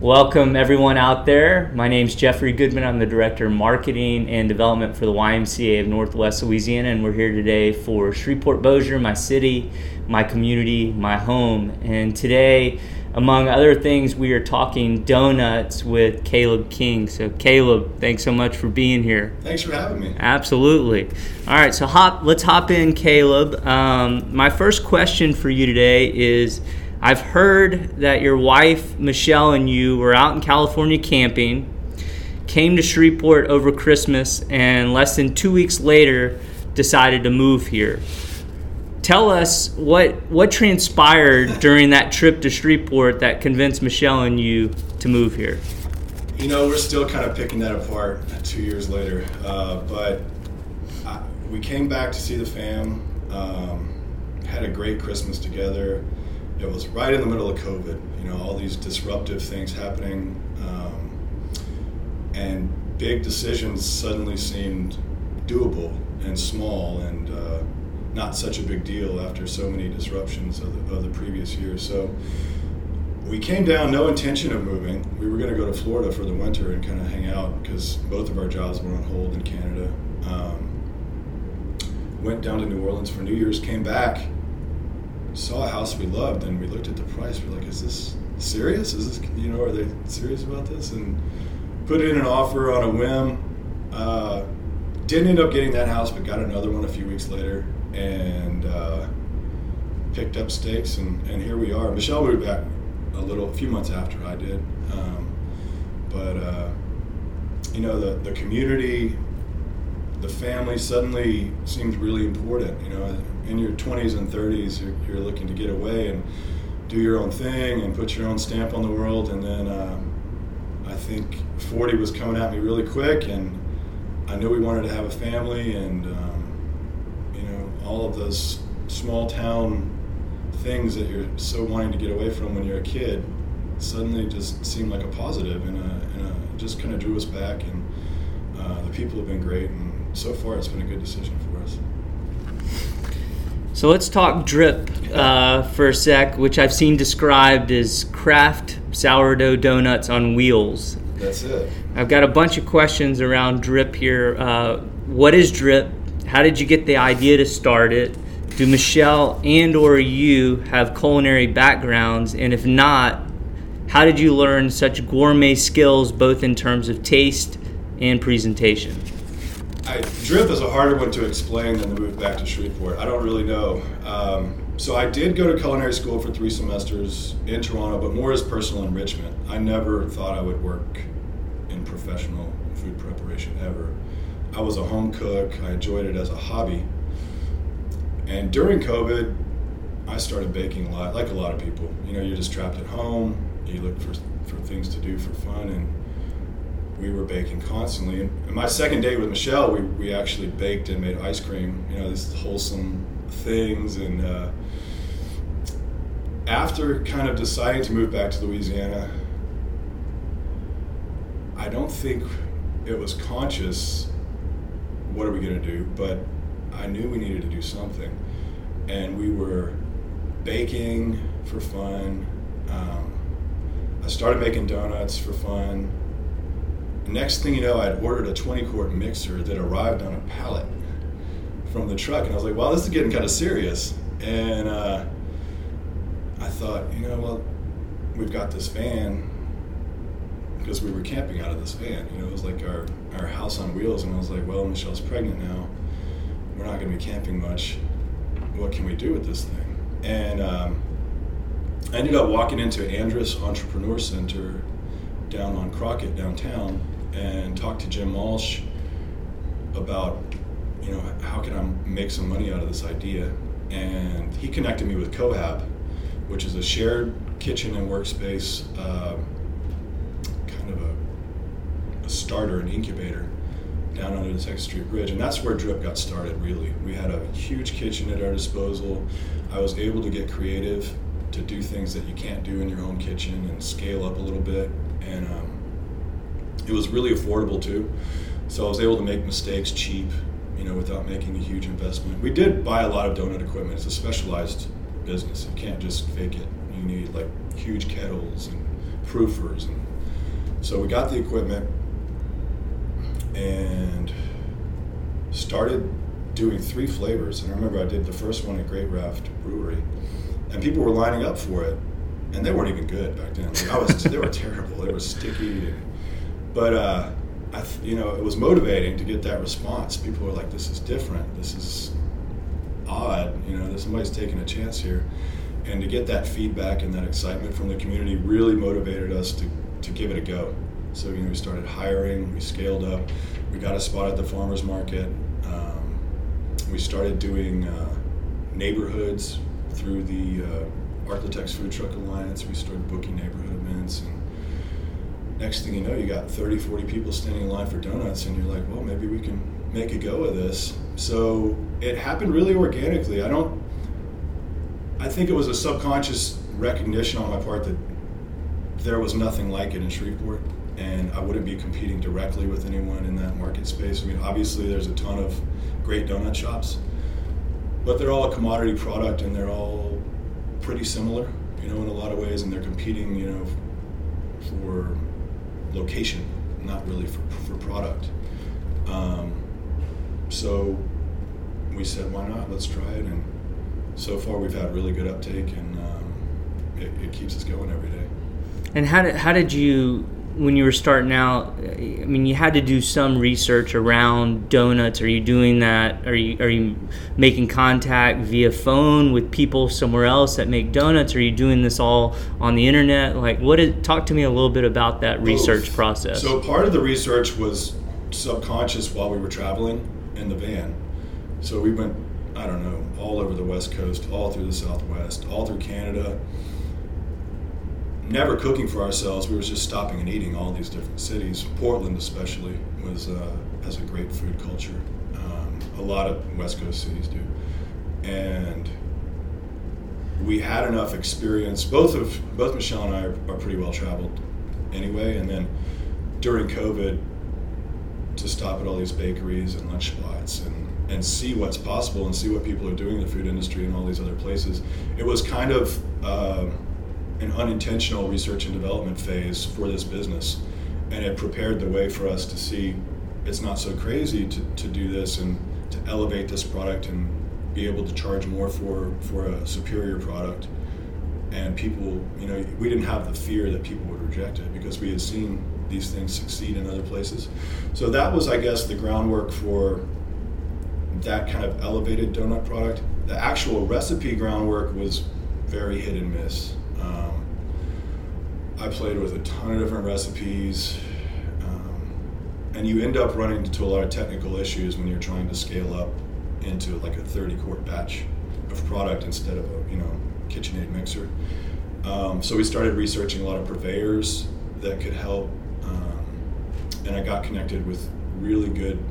Welcome, everyone out there. My name is Jeffrey Goodman. I'm the Director of Marketing and Development for the YMCA of Northwest Louisiana, and we're here today for Shreveport Bossier, my city, my community, my home. And today, among other things, we are talking donuts with Caleb King. So, Caleb, thanks so much for being here. Thanks for having me. Absolutely. All right, so hop. Let's hop in, Caleb. Um, my first question for you today is I've heard that your wife, Michelle, and you were out in California camping, came to Shreveport over Christmas, and less than two weeks later decided to move here. Tell us what what transpired during that trip to Shreveport that convinced Michelle and you to move here. You know, we're still kind of picking that apart two years later, uh, but I, we came back to see the fam. Um, had a great Christmas together it was right in the middle of COVID. You know, all these disruptive things happening, um, and big decisions suddenly seemed doable and small and uh, not such a big deal after so many disruptions of the, of the previous year. So we came down, no intention of moving. We were going to go to Florida for the winter and kind of hang out because both of our jobs were on hold in Canada. Um, went down to New Orleans for New Year's, came back saw a house we loved and we looked at the price. We're like, is this serious? Is this, you know, are they serious about this? And put in an offer on a whim. Uh, didn't end up getting that house, but got another one a few weeks later and uh, picked up stakes. And, and here we are. Michelle moved back a little, a few months after I did. Um, but, uh, you know, the, the community, the family suddenly seemed really important. You know, in your 20s and 30s, you're, you're, looking to get away and do your own thing and put your own stamp on the world. And then um, I think 40 was coming at me really quick, and I knew we wanted to have a family, and um, you know, all of those small town things that you're so wanting to get away from when you're a kid suddenly just seemed like a positive and, a, and a, just kind of drew us back and uh, the people have been great and so far it's been a good decision for so let's talk Dripp uh, for a sec, which I've seen described as craft sourdough donuts on wheels. That's it. I've got a bunch of questions around Dripp here. Uh, what is Dripp? How did you get the idea to start it? Do Michelle and or you have culinary backgrounds? And if not, how did you learn such gourmet skills both in terms of taste and presentation? I, is a harder one to explain than the move back to Shreveport. I don't really know. Um, so I did go to culinary school for three semesters in Toronto, but more as personal enrichment. I never thought I would work in professional food preparation ever. I was a home cook. I enjoyed it as a hobby. And during COVID, I started baking a lot, like a lot of people. You know, you're just trapped at home. You look for for things to do for fun, and we were baking constantly. And my second date with Michelle, we, we actually baked and made ice cream, you know, these wholesome things. And uh, after kind of deciding to move back to Louisiana, I don't think it was conscious what are we going to do, but I knew we needed to do something. And we were baking for fun. Um, I started making donuts for fun next thing you know, I'd ordered a 20 quart mixer that arrived on a pallet from the truck, and I was like, "Wow, this is getting kind of serious." And uh, I thought, you know, well, we've got this van because we were camping out of this van. You know, it was like our our house on wheels, and I was like, "Well, Michelle's pregnant now. We're not going to be camping much. What can we do with this thing?" And um, I ended up walking into Andress Entrepreneur Center down on Crockett downtown and talked to Jim Walsh about, you know, how can I make some money out of this idea? And he connected me with Cohab, which is a shared kitchen and workspace, uh, kind of a, a starter, an incubator down under the Texas Street Bridge. And that's where Dripp got started, really. We had a huge kitchen at our disposal. I was able to get creative to do things that you can't do in your own kitchen and scale up a little bit. And um, it was really affordable too. So I was able to make mistakes cheap, you know, without making a huge investment. We did buy a lot of donut equipment. It's a specialized business. You can't just fake it. You need like huge kettles and proofers. And so we got the equipment and started doing three flavors. And I remember I did the first one at Great Raft Brewery, and people were lining up for it, and they weren't even good back then. Like I was, they were terrible. They were sticky, and, but uh, I, you know, it was motivating to get that response. People were like, "This is different. This is odd. You know, somebody's taking a chance here." And to get that feedback and that excitement from the community really motivated us to, to give it a go. So you know, we started hiring, we scaled up, we got a spot at the farmers market. Um, we started doing uh, neighborhoods through the uh, Arklatex Food Truck Alliance. We started booking neighborhood events, and next thing you know, you got 30, 40 people standing in line for donuts, and you're like, well, maybe we can make a go of this. So it happened really organically. I don't I think it was a subconscious recognition on my part that there was nothing like it in Shreveport, and I wouldn't be competing directly with anyone in that market space. I mean, obviously, there's a ton of great donut shops, but they're all a commodity product, and they're all pretty similar, you know, in a lot of ways, and they're competing, you know, for location, not really for, for product. Um, so we said, why not? Let's try it, and so far we've had really good uptake, and um, it, it, keeps us going every day. And how did how did you when you were starting out? I mean, you had to do some research around donuts. Are you doing that? Are you are you making contact via phone with people somewhere else that make donuts? Are you doing this all on the internet? Like, what? Is, talk to me a little bit about that research Both. process. So part of the research was subconscious while we were traveling in the van. So we went I don't know, all over the West Coast, all through the Southwest, all through Canada. Never cooking for ourselves. We were just stopping and eating all these different cities. Portland, especially, was uh, has a great food culture. Um, a lot of West Coast cities do, and we had enough experience. Both of both Michelle and I are, are pretty well traveled, anyway. And then during COVID, to stop at all these bakeries and lunch spots and and see what's possible and see what people are doing in the food industry and all these other places. It was kind of uh, an unintentional research and development phase for this business, and it prepared the way for us to see it's not so crazy to, to do this and to elevate this product and be able to charge more for, for a superior product. And people, you know, we didn't have the fear that people would reject it because we had seen these things succeed in other places. So that was, I guess, the groundwork for that kind of elevated donut product. The actual recipe groundwork was very hit and miss. I played with a ton of different recipes, um, and you end up running into a lot of technical issues when you're trying to scale up into like a 30 quart batch of product instead of a you know KitchenAid mixer. Um, so we started researching a lot of purveyors that could help, um, and I got connected with really good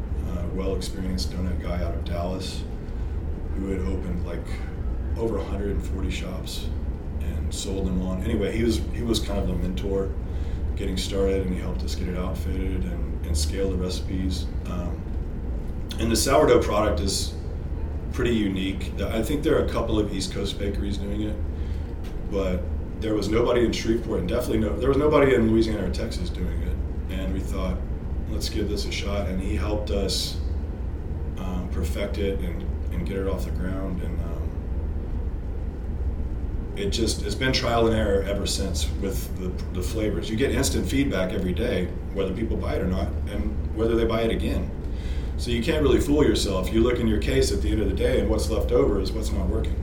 well experienced donut guy out of Dallas who had opened like over 140 shops sold them on. Anyway, he was he was kind of the mentor getting started, and he helped us get it outfitted and, and scale the recipes. Um, and the sourdough product is pretty unique. I think there are a couple of East Coast bakeries doing it, but there was nobody in Shreveport, and definitely no, there was nobody in Louisiana or Texas doing it. And we thought, let's give this a shot. And he helped us perfect it and, and get it off the ground. And um, it just it's been trial and error ever since with the, the flavors. You get instant feedback every day, whether people buy it or not, and whether they buy it again. So you can't really fool yourself. You look in your case at the end of the day, and what's left over is what's not working.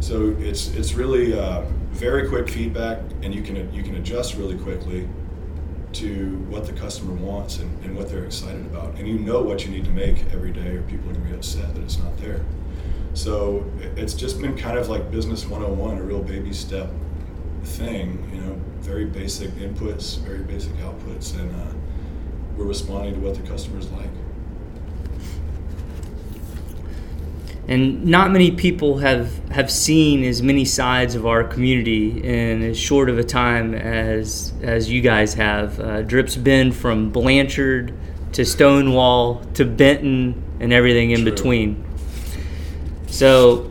So it's it's really uh, very quick feedback, and you can you can adjust really quickly to what the customer wants and, and what they're excited about. And you know what you need to make every day, or people are going to be upset that it's not there. So it's just been kind of like business 101, a real baby step thing, you know, very basic inputs, very basic outputs, and uh, we're responding to what the customers like. and not many people have have seen as many sides of our community in as short of a time as as you guys have. Uh, Dripp's been from Blanchard to Stonewall to Benton and everything in True. between. So,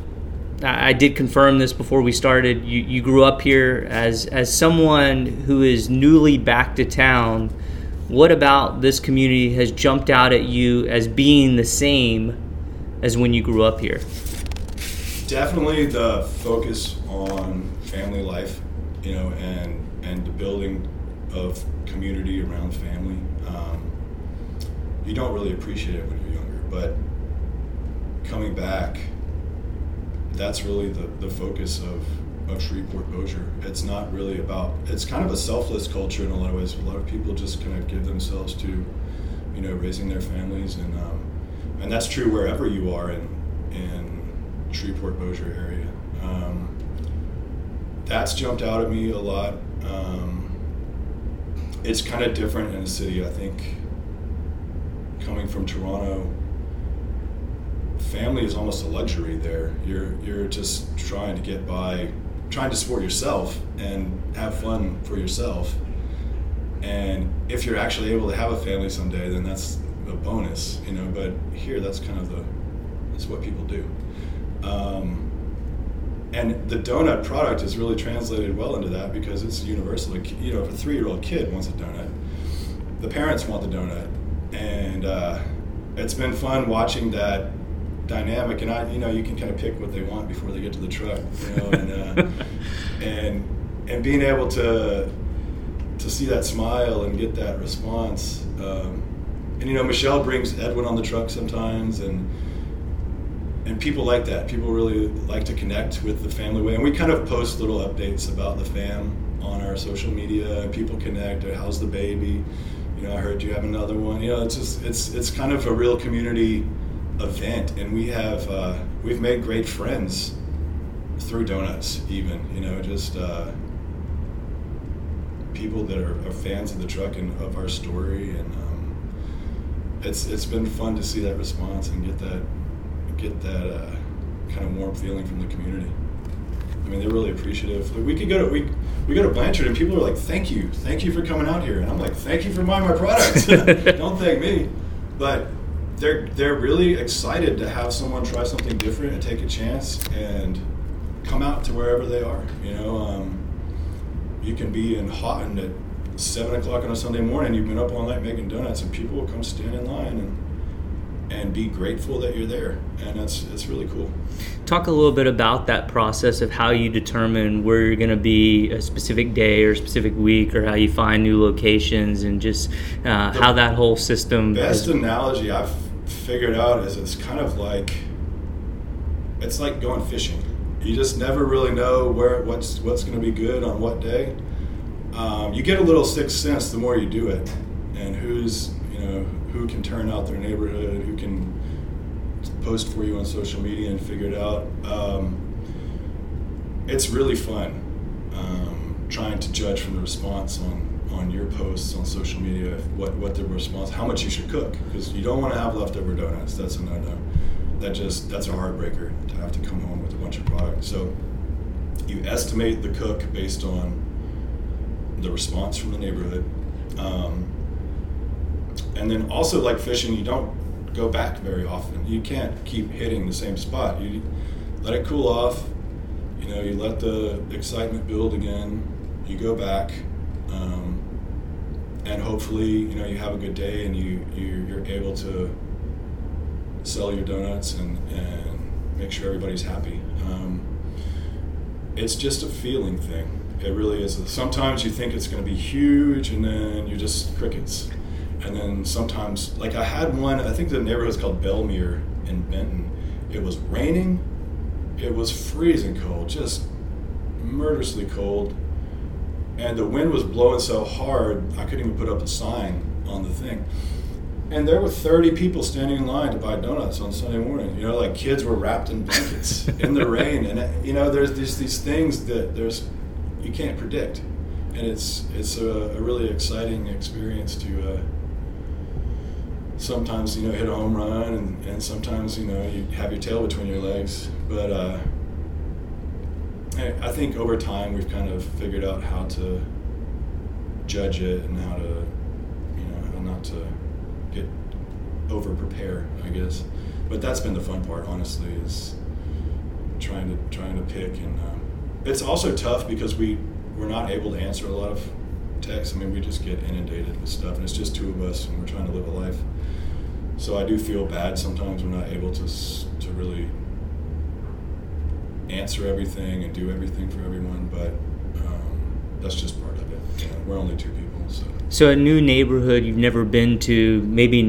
I did confirm this before we started. You, you grew up here as as someone who is newly back to town. What about this community has jumped out at you as being the same as when you grew up here? Definitely the focus on family life, you know, and and the building of community around family. Um, you don't really appreciate it when you're younger, but coming back, that's really the, the focus of, of Shreveport Bossier. It's not really about, it's kind of a selfless culture in a lot of ways. A lot of people just kind of give themselves to, you know, raising their families. And, um, and that's true wherever you are in, in Shreveport Bossier area. Um, that's jumped out at me a lot. Um, it's kind of different in a city. I think coming from Toronto, family is almost a luxury there. You're you're just trying to get by, trying to support yourself and have fun for yourself. And if you're actually able to have a family someday, then that's a bonus, you know. But here, that's kind of the that's what people do. Um, and the donut product is really translated well into that because it's universal. You know, if a three-year-old kid wants a donut, the parents want the donut, and uh, it's been fun watching that dynamic. And I, you know, you can kind of pick what they want before they get to the truck, you know, and uh, and and being able to to see that smile and get that response. Um, and you know, Michelle brings Edwin on the truck sometimes, and and people like that. People really like to connect with the family way, and we kind of post little updates about the fam on our social media, and people connect. How's the baby? You know, I heard you have another one. You know, it's just it's it's kind of a real community event, and we have uh, we've made great friends through donuts. Even you know, just uh, people that are, are, fans of the truck and of our story, and um, it's it's been fun to see that response and get that get that uh, kind of warm feeling from the community. I mean, they're really appreciative. Like we could go to we we go to Blanchard and people are like, "Thank you, thank you for coming out here," and I'm like, "Thank you for buying my product. Don't thank me." But they're they're really excited to have someone try something different and take a chance and come out to wherever they are. You know, um, you can be in Haughton at seven o'clock on a Sunday morning. You've been up all night making donuts, and people will come stand in line and and be grateful that you're there and that's it's really cool talk a little bit about that process of how you determine where you're going to be a specific day or a specific week or how you find new locations and just uh, how that whole system best is. analogy i've figured out is it's kind of like it's like going fishing you just never really know where what's what's going to be good on what day um, you get a little sixth sense the more you do it and who's you know who can turn out their neighborhood, who can post for you on social media and figure it out. Um, it's really fun um, trying to judge from the response on on your posts on social media what what the response how much you should cook because you don't want to have leftover donuts that's a no no that just that's a heartbreaker to have to come home with a bunch of product so you estimate the cook based on the response from the neighborhood um, and then also like fishing, you don't go back very often. You can't keep hitting the same spot. You let it cool off. You know, you let the excitement build again. You go back, um, and hopefully, you know, you have a good day and you, you you're able to sell your donuts and and make sure everybody's happy. Um, it's just a feeling thing. It really is. Sometimes you think it's going to be huge, and then you're just crickets and then sometimes like I had one. I think the neighborhood is called Belmere in Benton. It was raining. It was freezing cold, just murderously cold, and the wind was blowing so hard I couldn't even put up a sign on the thing. And there were 30 people standing in line to buy donuts on Sunday morning. You know, like kids were wrapped in blankets in the rain, and you know, there's these these things that there's you can't predict, and it's it's a, a really exciting experience to. Uh, sometimes you know hit a home run and, and sometimes you know you have your tail between your legs but uh, I think over time we've kind of figured out how to judge it and how to you know how not to get over prepare I guess but that's been the fun part honestly is trying to trying to pick, and uh, it's also tough because we we're not able to answer a lot of texts. I mean, we just get inundated with stuff, and it's just two of us, and we're trying to live a life. So I do feel bad sometimes we're not able to to really answer everything and do everything for everyone, but um, that's just part of it. You know, we're only two people, so. So a new neighborhood you've never been to, maybe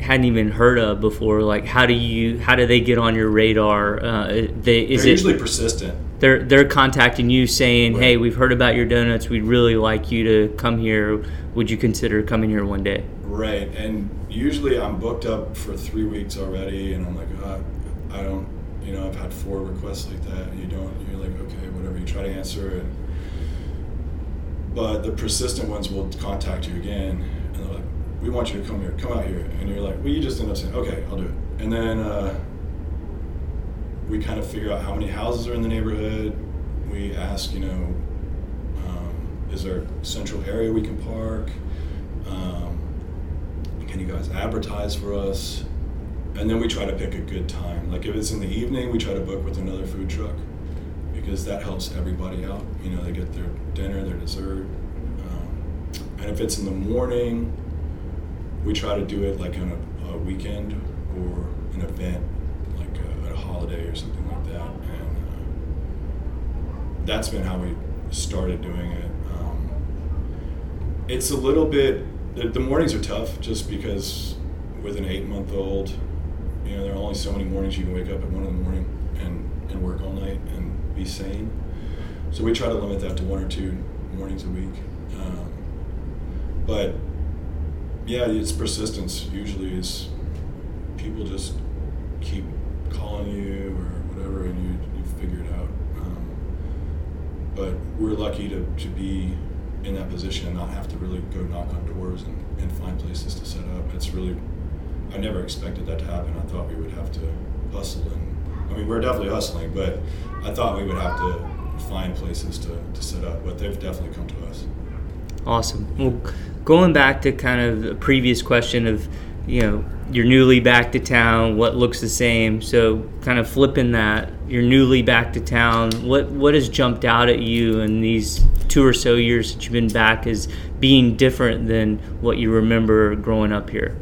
hadn't even heard of before. Like, how do you? How do they get on your radar? Uh, they is they're usually persistent. They're they're contacting you saying, right. "Hey, we've heard about your donuts. We'd really like you to come here. Would you consider coming here one day?" Right, and usually I'm booked up for three weeks already, and I'm like, oh, I don't you know, I've had four requests like that. You don't, you're like, okay, whatever. You try to answer it. But the persistent ones will contact you again, and they're like, we want you to come here, come out here. And you're like, well, you just end up saying, okay, I'll do it. And then uh, we kind of figure out how many houses are in the neighborhood. We ask, you know, um, is there a central area we can park? Um, can you guys advertise for us? And then we try to pick a good time. Like if it's in the evening, we try to book with another food truck because that helps everybody out. You know, they get their dinner, their dessert. Um, and if it's in the morning, we try to do it like on a, a weekend or an event, like a, a, holiday or something like that. And uh, that's been how we started doing it. Um, it's a little bit, the, the mornings are tough just because with an eight month old, you know, there are only so many mornings you can wake up at one in the morning and, and work all night and be sane. So we try to limit that to one or two mornings a week. Um, but yeah, it's persistence. Usually, is people just keep calling you or whatever, and you you figure it out. Um, but we're lucky to, to be in that position and not have to really go knock on doors and, and find places to set up. It's really I never expected that to happen. I thought we would have to hustle, and I mean, we're definitely hustling, but I thought we would have to find places to, to set up, but they've definitely come to us. Awesome. Well, going back to kind of the previous question of, you know, you're newly back to town, what looks the same? So, kind of flipping that, you're newly back to town. What what has jumped out at you in these two or so years that you've been back as being different than what you remember growing up here?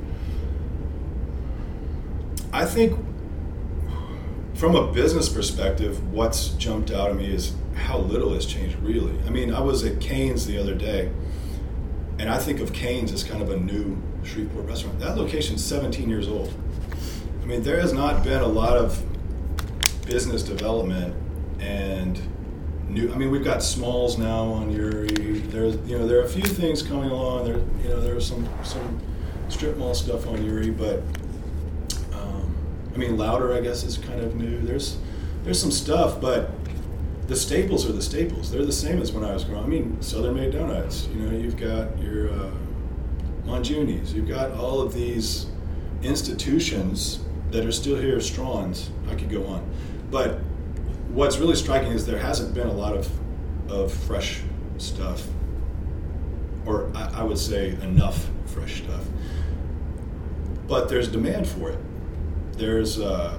I think from a business perspective, what's jumped out at me is how little has changed, really. I mean, I was at Cane's the other day, and I think of Cane's as kind of a new Shreveport restaurant. That location's 17 years old. I mean, there has not been a lot of business development and new. I mean, we've got Smalls now on Youree. There's, you know, there are a few things coming along. There, you know, there's some some strip mall stuff on Youree, but I mean, Louder, I guess, is kind of new. There's there's some stuff, but the staples are the staples. They're the same as when I was growing. I mean, Southern Made Donuts. You know, you've got your uh. You've got all of these institutions that are still here. Strawn's. I could go on, but what's really striking is there hasn't been a lot of of fresh stuff, or I, I would say enough fresh stuff. But there's demand for it there's uh,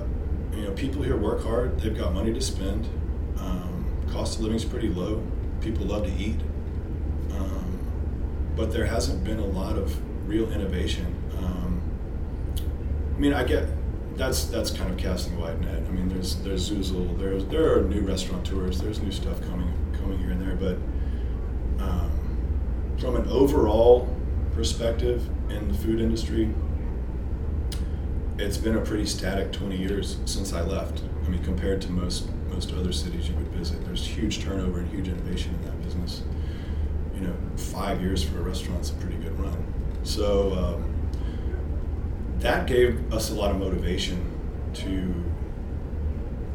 you know people here work hard. They've got money to spend. Um, cost of living is pretty low. People love to eat, um, but there hasn't been a lot of real innovation. Um, I mean, I get that's that's kind of casting a wide net. I mean, there's there's Zuzel, there's there are new restaurateurs, there's new stuff coming coming here and there, but um, from an overall perspective in the food industry, it's been a pretty static 20 years since I left. I mean, compared to most most other cities you would visit, there's huge turnover and huge innovation in that business. You know, five years for a restaurant is a pretty good run. So um, that gave us a lot of motivation to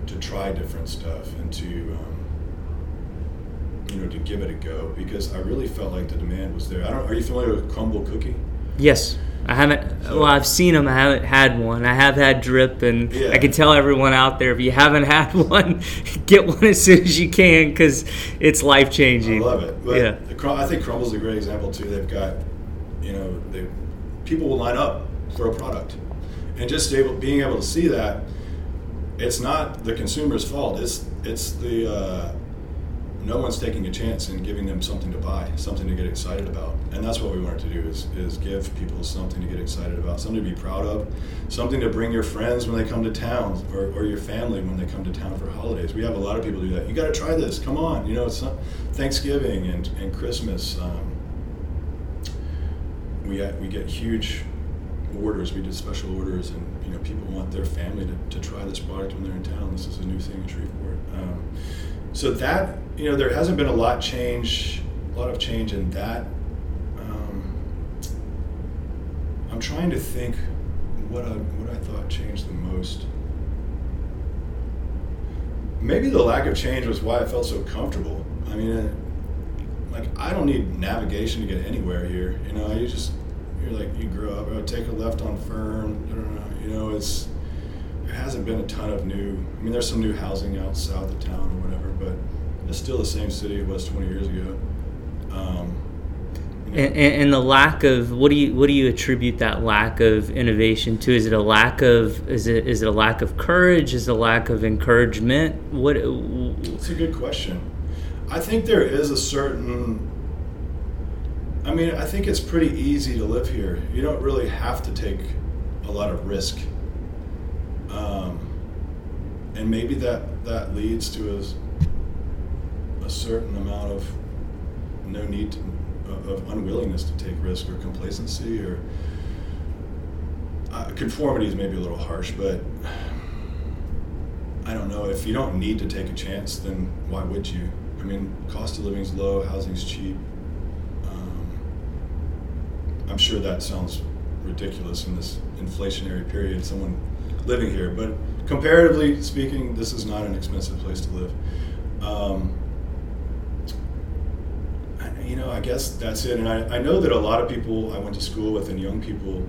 to try different stuff and to um, you know to give it a go because I really felt like the demand was there. I don't. Are you familiar with Crumbl Cookie? Yes. I haven't. Well, I've seen them. I haven't had one. I have had Dripp, and yeah. I can tell everyone out there if you haven't had one, get one as soon as you can because it's life changing. I love it. But yeah, the, I think Crumbl's a great example too. They've got, you know, they people will line up for a product, and just able being able to see that. it's not the consumer's fault. It's it's the uh, no one's taking a chance in giving them something to buy, something to get excited about, and that's what we wanted to do is is give people something to get excited about, something to be proud of, something to bring your friends when they come to town, or, or your family when they come to town for holidays. We have a lot of people do that. You got to try this. Come on, you know it's not Thanksgiving and and Christmas. Um, we get, we get huge orders. We did special orders, and you know people want their family to, to try this product when they're in town. This is a new thing in Shreveport. Um, so that you know there hasn't been a lot change, a lot of change in that. Um, I'm trying to think what I what I thought changed the most. Maybe the lack of change was why I felt so comfortable. I mean, uh, like I don't need navigation to get anywhere here. You know, you just you're like you grow up. Oh, take a left on Fern. You know, it's hasn't been a ton of new. I mean, there's some new housing out south of town or whatever, but it's still the same city it was 20 years ago. Um, and, and, the lack of what do you what do you attribute that lack of innovation to? Is it a lack of is it is it a lack of courage? Is it a lack of encouragement? What? It's a good question. I think there is a certain. I mean, I think it's pretty easy to live here. You don't really have to take a lot of risk. And maybe that that leads to a, a certain amount of no need to, of unwillingness to take risk or complacency or uh, conformity is maybe a little harsh, but I don't know. If you don't need to take a chance, then why would you? I mean, cost of living is low, housing's cheap. Um, I'm sure that sounds ridiculous in this inflationary period. Someone living here, but comparatively speaking, this is not an expensive place to live. Um, you know, I guess that's it. And I, I know that a lot of people I went to school with and young people,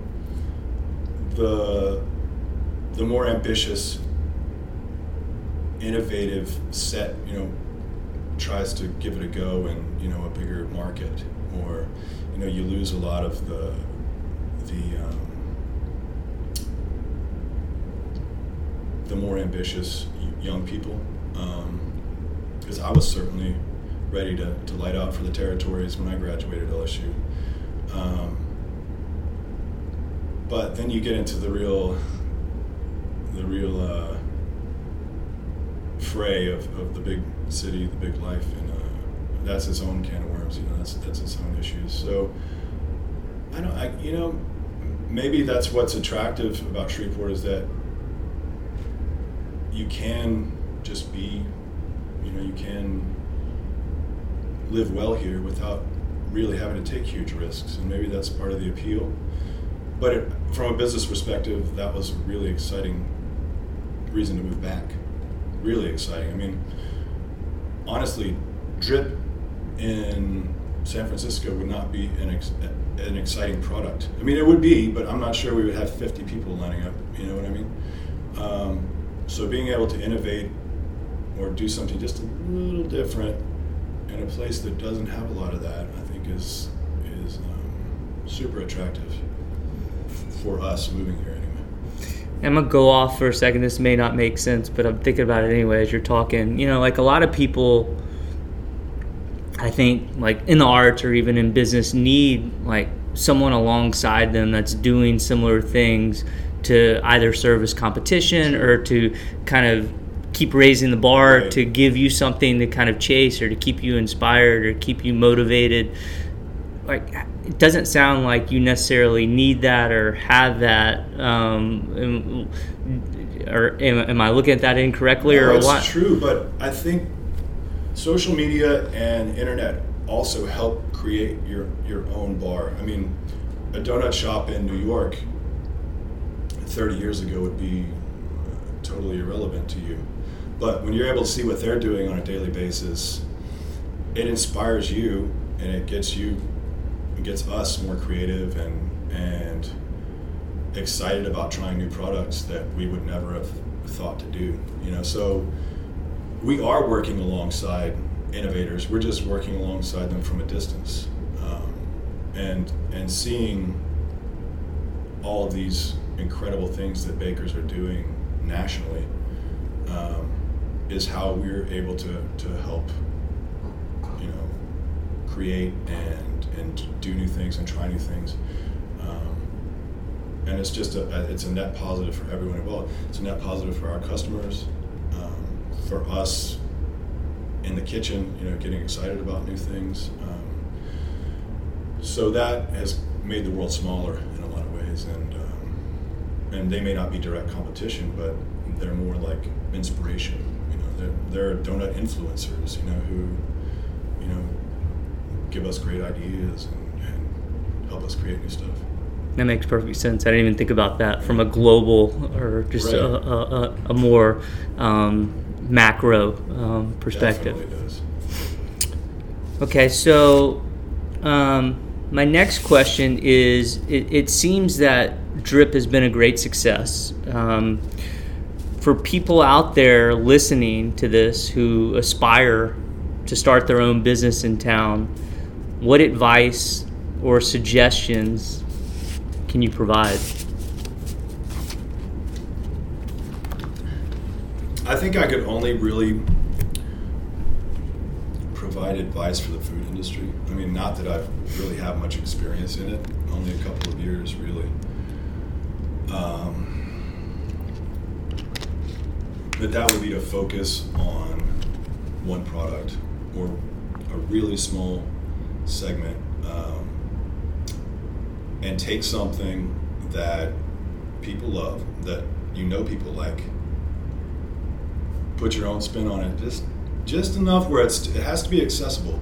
the the more ambitious, innovative set, you know, tries to give it a go in you know a bigger market, or you know you lose a lot of the the um, the more ambitious young people. Because um, I was certainly ready to, to light out for the territories when I graduated LSU. Um, but then you get into the real, the real uh, fray of, of the big city, the big life, and uh, that's its own can of worms. You know, that's that's its own issues. So I don't, I, you know, maybe that's what's attractive about Shreveport is that you can just be, you know, you can live well here without really having to take huge risks, and maybe that's part of the appeal. But it, from a business perspective, that was a really exciting reason to move back. Really exciting. I mean, honestly, Dripp in San Francisco would not be an, ex- an exciting product. I mean, it would be, but I'm not sure we would have 50 people lining up. You know what I mean? Um, so being able to innovate or do something just a little different in a place that doesn't have a lot of that, I think is is um, super attractive for us moving here anyway. I'm gonna go off for a second. This may not make sense, but I'm thinking about it anyway as you're talking. You know, like a lot of people, I think, like in the arts or even in business, need like someone alongside them that's doing similar things to either serve as competition or to kind of keep raising the bar right. to give you something to kind of chase or to keep you inspired or keep you motivated. Like it doesn't sound like you necessarily need that or have that um, or am, am, i looking at that incorrectly no, or it's what? true but i think social media and internet also help create your your own bar. I mean a donut shop in new york 30 years ago would be totally irrelevant to you. But when you're able to see what they're doing on a daily basis, it inspires you and it gets you, it gets us more creative and and excited about trying new products that we would never have thought to do. You know, so we are working alongside innovators. We're just working alongside them from a distance, um, and and seeing all of these incredible things that bakers are doing nationally um, is how we're able to, to help, you know, create and and do new things and try new things. Um, and it's just a it's a net positive for everyone involved. It's a net positive for our customers, um, for us in the kitchen, you know, getting excited about new things. Um, so that has made the world smaller in a lot of ways, and and they may not be direct competition, but they're more like inspiration. You know, they're, they're donut influencers. You know, who you know give us great ideas and, and help us create new stuff. That makes perfect sense. I didn't even think about that from a global or just right. a, a, a, more um, macro um, perspective. Okay, so um, my next question is it, it, seems that Dripp has been a great success. Um, for people out there listening to this who aspire to start their own business in town, what advice or suggestions can you provide? I think I could only really provide advice for the food industry. I mean, not that I really have much experience in it, only a couple of years, really. Um, but that would be to focus on one product or a really small segment um, and take something that people love, that you know people like, put your own spin on it, just just enough where it's it has to be accessible.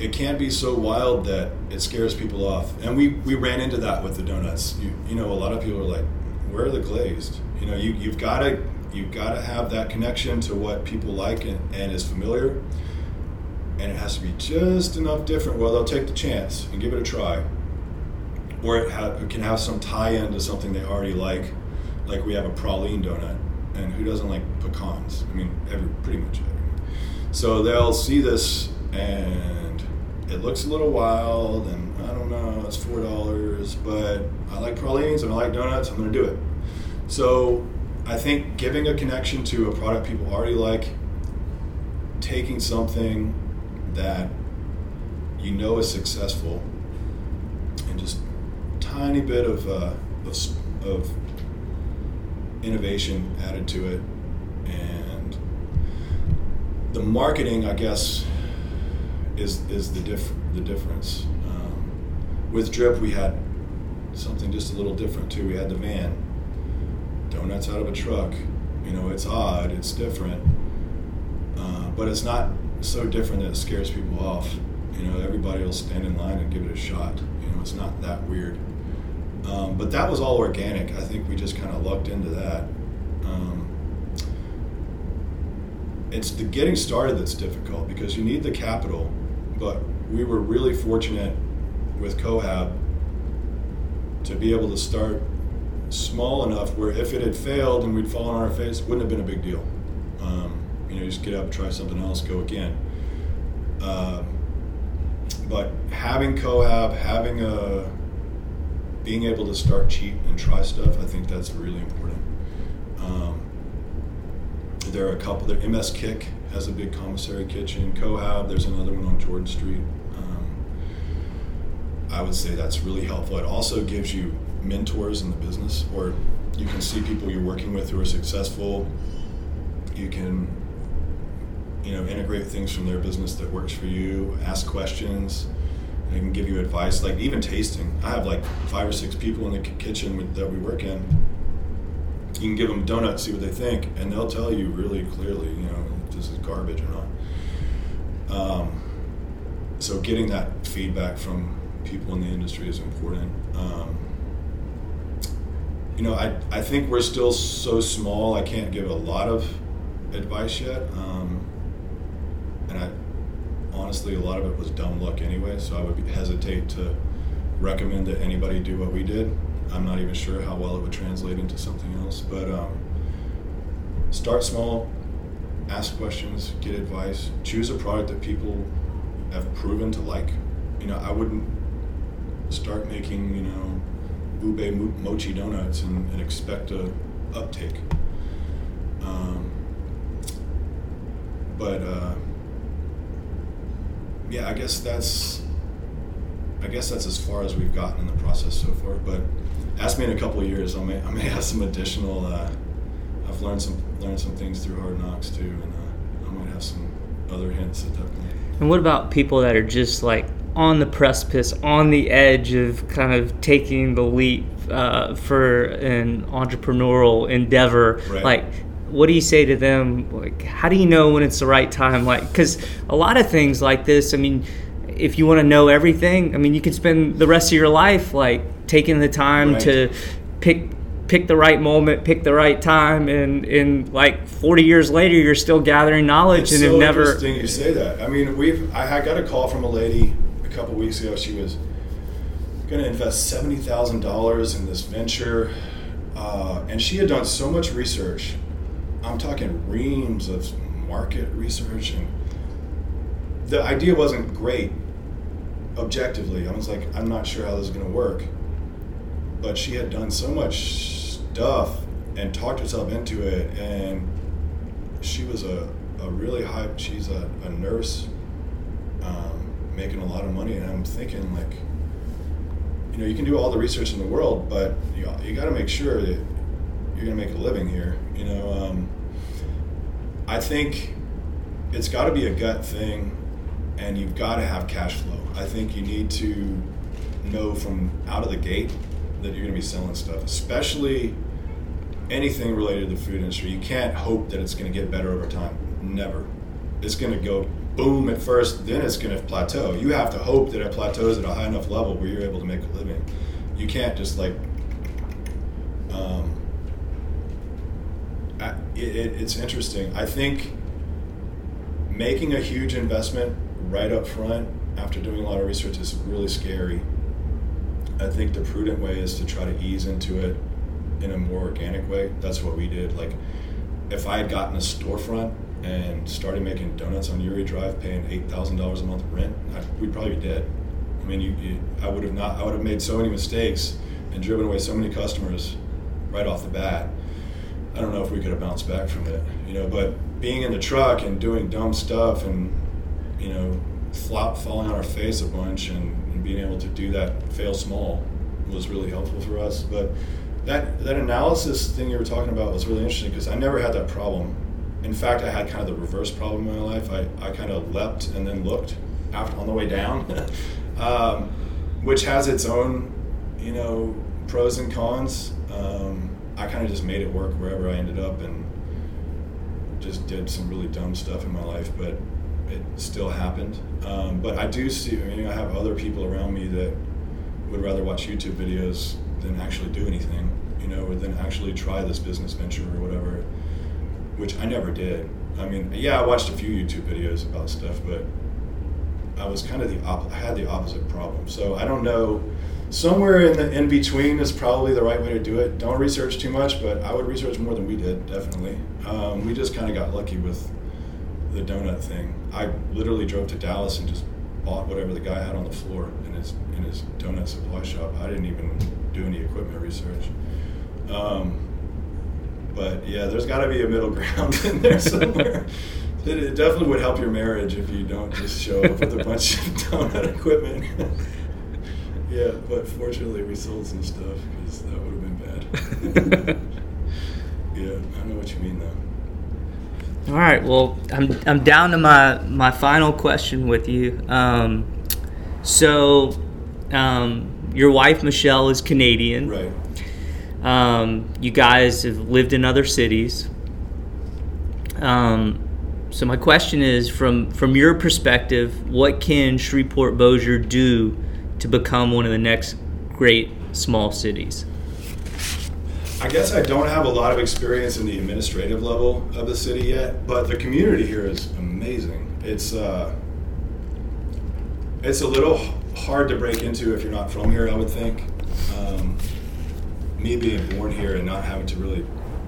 It can't be so wild that it scares people off. And we, we ran into that with the donuts. You, you know, a lot of people are like, "Where are the glazed?" You know, you you've got to you've got to have that connection to what people like and, and is familiar. And it has to be just enough different. Well, they'll take the chance and give it a try. Or it, ha- it can have some tie in to something they already like. Like we have a praline donut and who doesn't like pecans? I mean, every pretty much everyone. So they'll see this and it looks a little wild, and I don't know, it's four dollars, but I like pralines and I like donuts. I'm to do it. So I think giving a connection to a product people already like, taking something that you know is successful, and just tiny bit of, uh, of, of innovation added to it, and the marketing, I guess, is is the diff the difference. Um, with Dripp, we had something just a little different too. We had the van, donuts out of a truck. You know, it's odd, it's different, uh, but it's not so different that it scares people off. You know, everybody will stand in line and give it a shot. You know, it's not that weird. Um, but that was all organic. I think we just kind of lucked into that. Um, it's the getting started that's difficult because you need the capital, but we were really fortunate with Cohab to be able to start small enough where if it had failed and we'd fallen on our face, it wouldn't have been a big deal. Um, you know, just get up, try something else, go again. Uh, but having Cohab, having a being able to start cheap and try stuff, I think that's really important. Um, there are a couple. There, MS Kick has a big commissary kitchen. Cohab, there's another one on Jordan Street. Um, I would say that's really helpful. It also gives you mentors in the business, or you can see people you're working with who are successful. You can, you know, integrate things from their business that works for you. Ask questions. They can give you advice, like even tasting. I have like five or six people in the kitchen that we work in. You can give them donuts, see what they think, and they'll tell you really clearly, you know, this is garbage or not. Um, so getting that feedback from people in the industry is important. Um, you know, I, I think we're still so small. I can't give a lot of advice yet. Um, and I, honestly, a lot of it was dumb luck anyway, so I would hesitate to recommend that anybody do what we did. I'm not even sure how well it would translate into something else, but um, start small, ask questions, get advice, choose a product that people have proven to like. You know, I wouldn't start making, you know, ube mochi donuts and, and expect a uptake. Um, but uh, yeah, I guess that's I guess that's as far as we've gotten in the process so far. But ask me in a couple years, I may I may have some additional. Uh, I've learned some learned some things through Hard Knocks too, and uh, I might have some other hints at that point. And what about people that are just like on the precipice, on the edge of kind of taking the leap uh, for an entrepreneurial endeavor? Right. Like, what do you say to them? Like, how do you know when it's the right time? Like, because a lot of things like this, I mean, if you want to know everything, I mean, you can spend the rest of your life like taking the time Right. to pick pick the right moment, pick the right time, and in like 40 years later, you're still gathering knowledge It's and so have never. interesting you say that. I mean, we've I got a call from a lady a couple weeks ago. She was going to invest seventy thousand dollars in this venture, uh, and she had done so much research. I'm talking reams of market research, and the idea wasn't great objectively. I was like, I'm not sure how this is going to work, but she had done so much stuff and talked herself into it, and she was a, a really high she's a, a nurse um, making a lot of money and i'm thinking like you know you can do all the research in the world but you, you got to make sure that you're going to make a living here you know um, i think it's got to be a gut thing and you've got to have cash flow. I think you need to know from out of the gate that you're going to be selling stuff especially anything related to the food industry, you can't hope that it's going to get better over time. Never. It's going to go boom at first, then it's going to plateau. You have to hope that it plateaus at a high enough level where you're able to make a living. You can't just like. Um, I, it, it, it's interesting. I think making a huge investment right up front after doing a lot of research is really scary. I think the prudent way is to try to ease into it in a more organic way. That's what we did. Like, if I had gotten a storefront and started making donuts on Youree Drive, paying eight thousand dollars a month rent, I, we'd probably be dead. I mean, you, you, I would have not. I would have made so many mistakes and driven away so many customers right off the bat. I don't know if we could have bounced back from it, you know. But being in the truck and doing dumb stuff and you know, flop falling on our face a bunch and, and being able to do that, fail small, was really helpful for us. But that that analysis thing you were talking about was really interesting because I never had that problem. In fact, I had kind of the reverse problem in my life. I, I kind of leapt and then looked after on the way down, um, which has its own, you know, pros and cons. Um, I kind of just made it work wherever I ended up and just did some really dumb stuff in my life, but it still happened. Um, but I do see, I mean, I have other people around me that would rather watch YouTube videos than actually do anything, you know, or than actually try this business venture or whatever, which I never did. I mean, yeah, I watched a few YouTube videos about stuff, but I was kind of the op- I had the opposite problem. So I don't know. Somewhere in the in between is probably the right way to do it. Don't research too much, but I would research more than we did, definitely. Um, we just kind of got lucky with the donut thing. I literally drove to Dallas and just bought whatever the guy had on the floor in his in his donut supply shop. I didn't even do any equipment research. Um, but yeah, there's got to be a middle ground in there somewhere. it, it definitely would help your marriage if you don't just show up with a bunch of donut equipment. yeah, but fortunately we sold some stuff because that would have been bad. yeah, I know what you mean though. All right. Well, I'm I'm down to my my final question with you. Um, so, um, your wife Michelle is Canadian. Right. Um, you guys have lived in other cities. Um, so my question is, from from your perspective, what can Shreveport Bossier do to become one of the next great small cities? I guess I don't have a lot of experience in the administrative level of the city yet, but the community here is amazing. It's uh, it's a little hard to break into if you're not from here. I would think. Um, me being born here and not having to really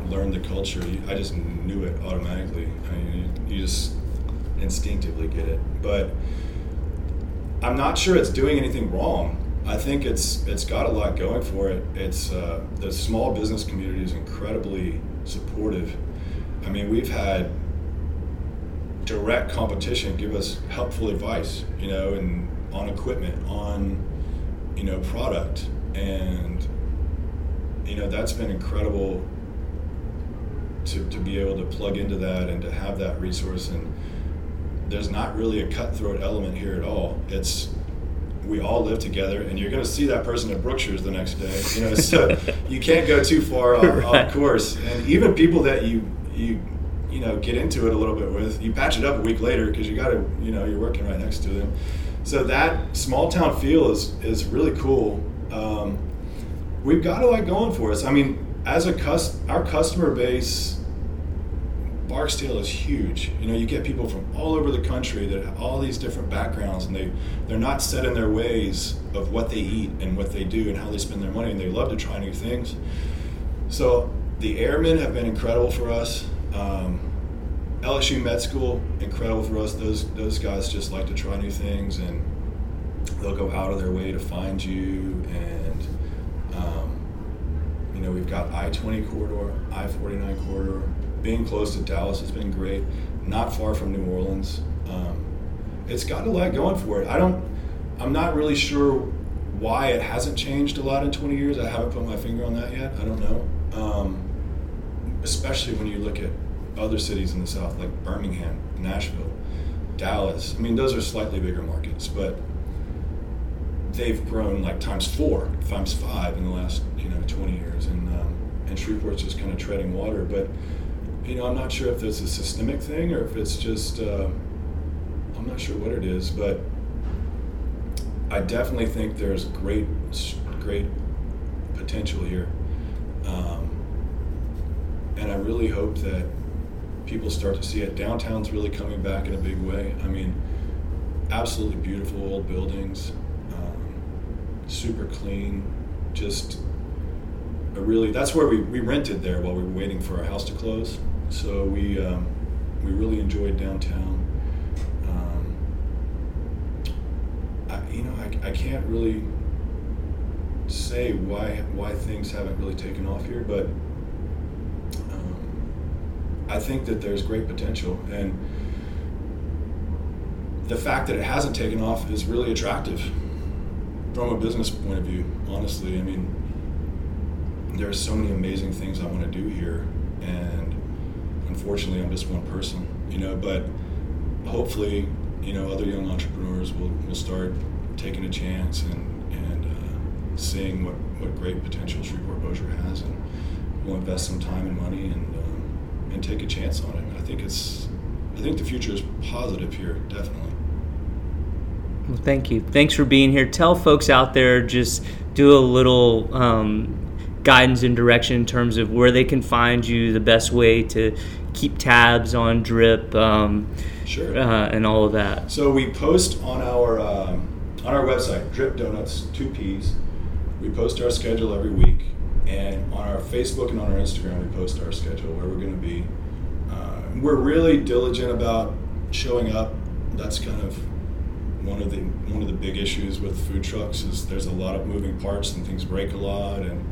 learn the culture, I just knew it automatically. I mean, you, you just instinctively get it. But I'm not sure it's doing anything wrong. I think it's it's got a lot going for it. It's uh, the small business community is incredibly supportive. I mean, we've had direct competition give us helpful advice, you know, and on equipment, on you know product, and you know that's been incredible to, to be able to plug into that and to have that resource and there's not really a cutthroat element here at all it's we all live together and you're going to see that person at Brookshire's the next day you know so you can't go too far off, right. off course. And even people that you you you know get into it a little bit with you patch it up a week later because you got to you know you're working right next to them. So that small town feel is is really cool. Um, we've got a lot going for us. I mean as a cus- our customer base Barksdale is huge. You know, you get people from all over the country that have all these different backgrounds, and they they're not set in their ways of what they eat and what they do and how they spend their money, and they love to try new things. So the airmen have been incredible for us. Um, LSU Med School, incredible for us. Those those guys just like to try new things, and they'll go out of their way to find you. And um, you know, we've got I twenty corridor, I forty nine corridor being close to Dallas has been great. Not far from New Orleans. Um, it's got a lot going for it. I don't. I'm not really sure why it hasn't changed a lot in 20 years. I haven't put my finger on that yet. I don't know. Um, especially when you look at other cities in the South, like Birmingham, Nashville, Dallas. I mean, those are slightly bigger markets, but they've grown like times four, times five in the last you know 20 years, and um, and Shreveport's just kind of treading water, but you know, I'm not sure if it's a systemic thing or if it's just, uh, I'm not sure what it is, but I definitely think there's great, great potential here. Um, and I really hope that people start to see it. Downtown's really coming back in a big way. I mean, absolutely beautiful old buildings, um, super clean, just a really, that's where we, we rented there while we were waiting for our house to close. So we um, we really enjoyed downtown. Um, I, you know, I, I can't really say why why things haven't really taken off here, but um, I think that there's great potential, and the fact that it hasn't taken off is really attractive from a business point of view. Honestly, I mean, there are so many amazing things I want to do here, and unfortunately, I'm just one person, you know. But hopefully, you know, other young entrepreneurs will, will start taking a chance and and uh, seeing what, what great potential Shreveport Bossier has, and will invest some time and money and um, and take a chance on it. I think it's I think the future is positive here, definitely. Well, thank you. Thanks for being here. Tell folks out there just do a little um, guidance and direction in terms of where they can find you, the best way to keep tabs on Dripp, um, sure, uh, and all of that. So we post on our um, on our website, Dripp Donuts, two P's. We post our schedule every week, and on our Facebook and on our Instagram, we post our schedule where we're going to be. Uh, we're really diligent about showing up. That's kind of one of the one of the big issues with food trucks is there's a lot of moving parts and things break a lot and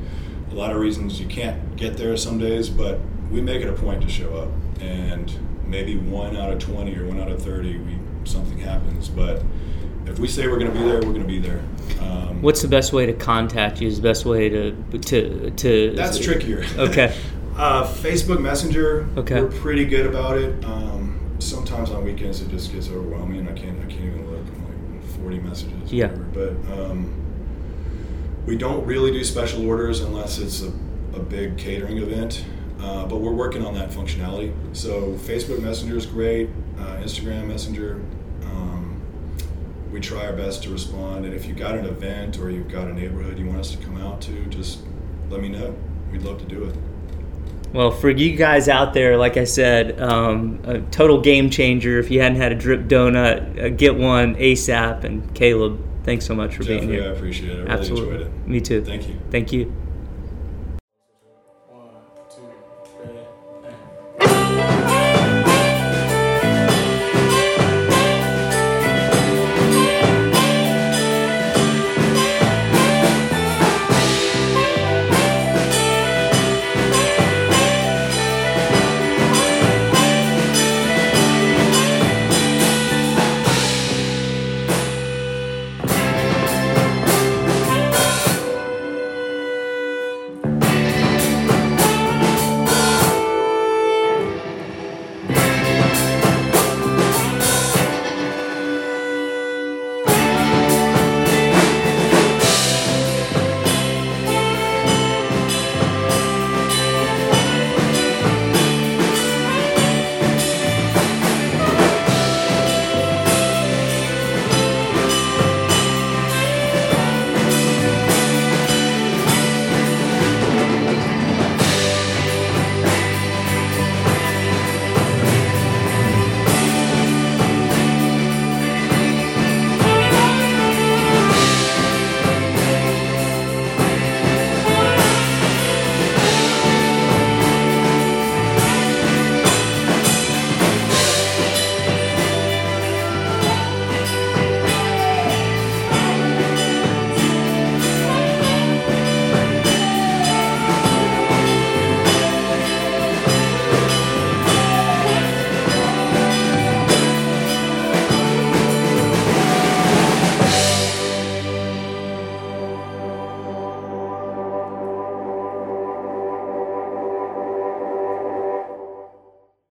a lot of reasons you can't get there some days, but we make it a point to show up, and maybe one out of twenty or one out of thirty, we something happens. But if we say we're going to be there, we're going to be there. Um, What's the best way to contact you? Is the best way to to to? That's trickier. Okay. uh, Facebook Messenger. Okay. We're pretty good about it. Um, sometimes on weekends it just gets overwhelming. I can't I can't even look. I'm like forty messages. Yeah. But um, we don't really do special orders unless it's a, a big catering event. Uh, but we're working on that functionality. So Facebook Messenger is great, uh, Instagram Messenger. Um, we try our best to respond, and if you've got an event or you've got a neighborhood you want us to come out to, just let me know. We'd love to do it. Well, for you guys out there, like I said, um, a total game changer. If you hadn't had a Dripp donut, uh, get one ASAP. And Caleb, thanks so much for Jeffrey, being here. I appreciate it. I really Absolutely. enjoyed it. Me too. Thank you. Thank you.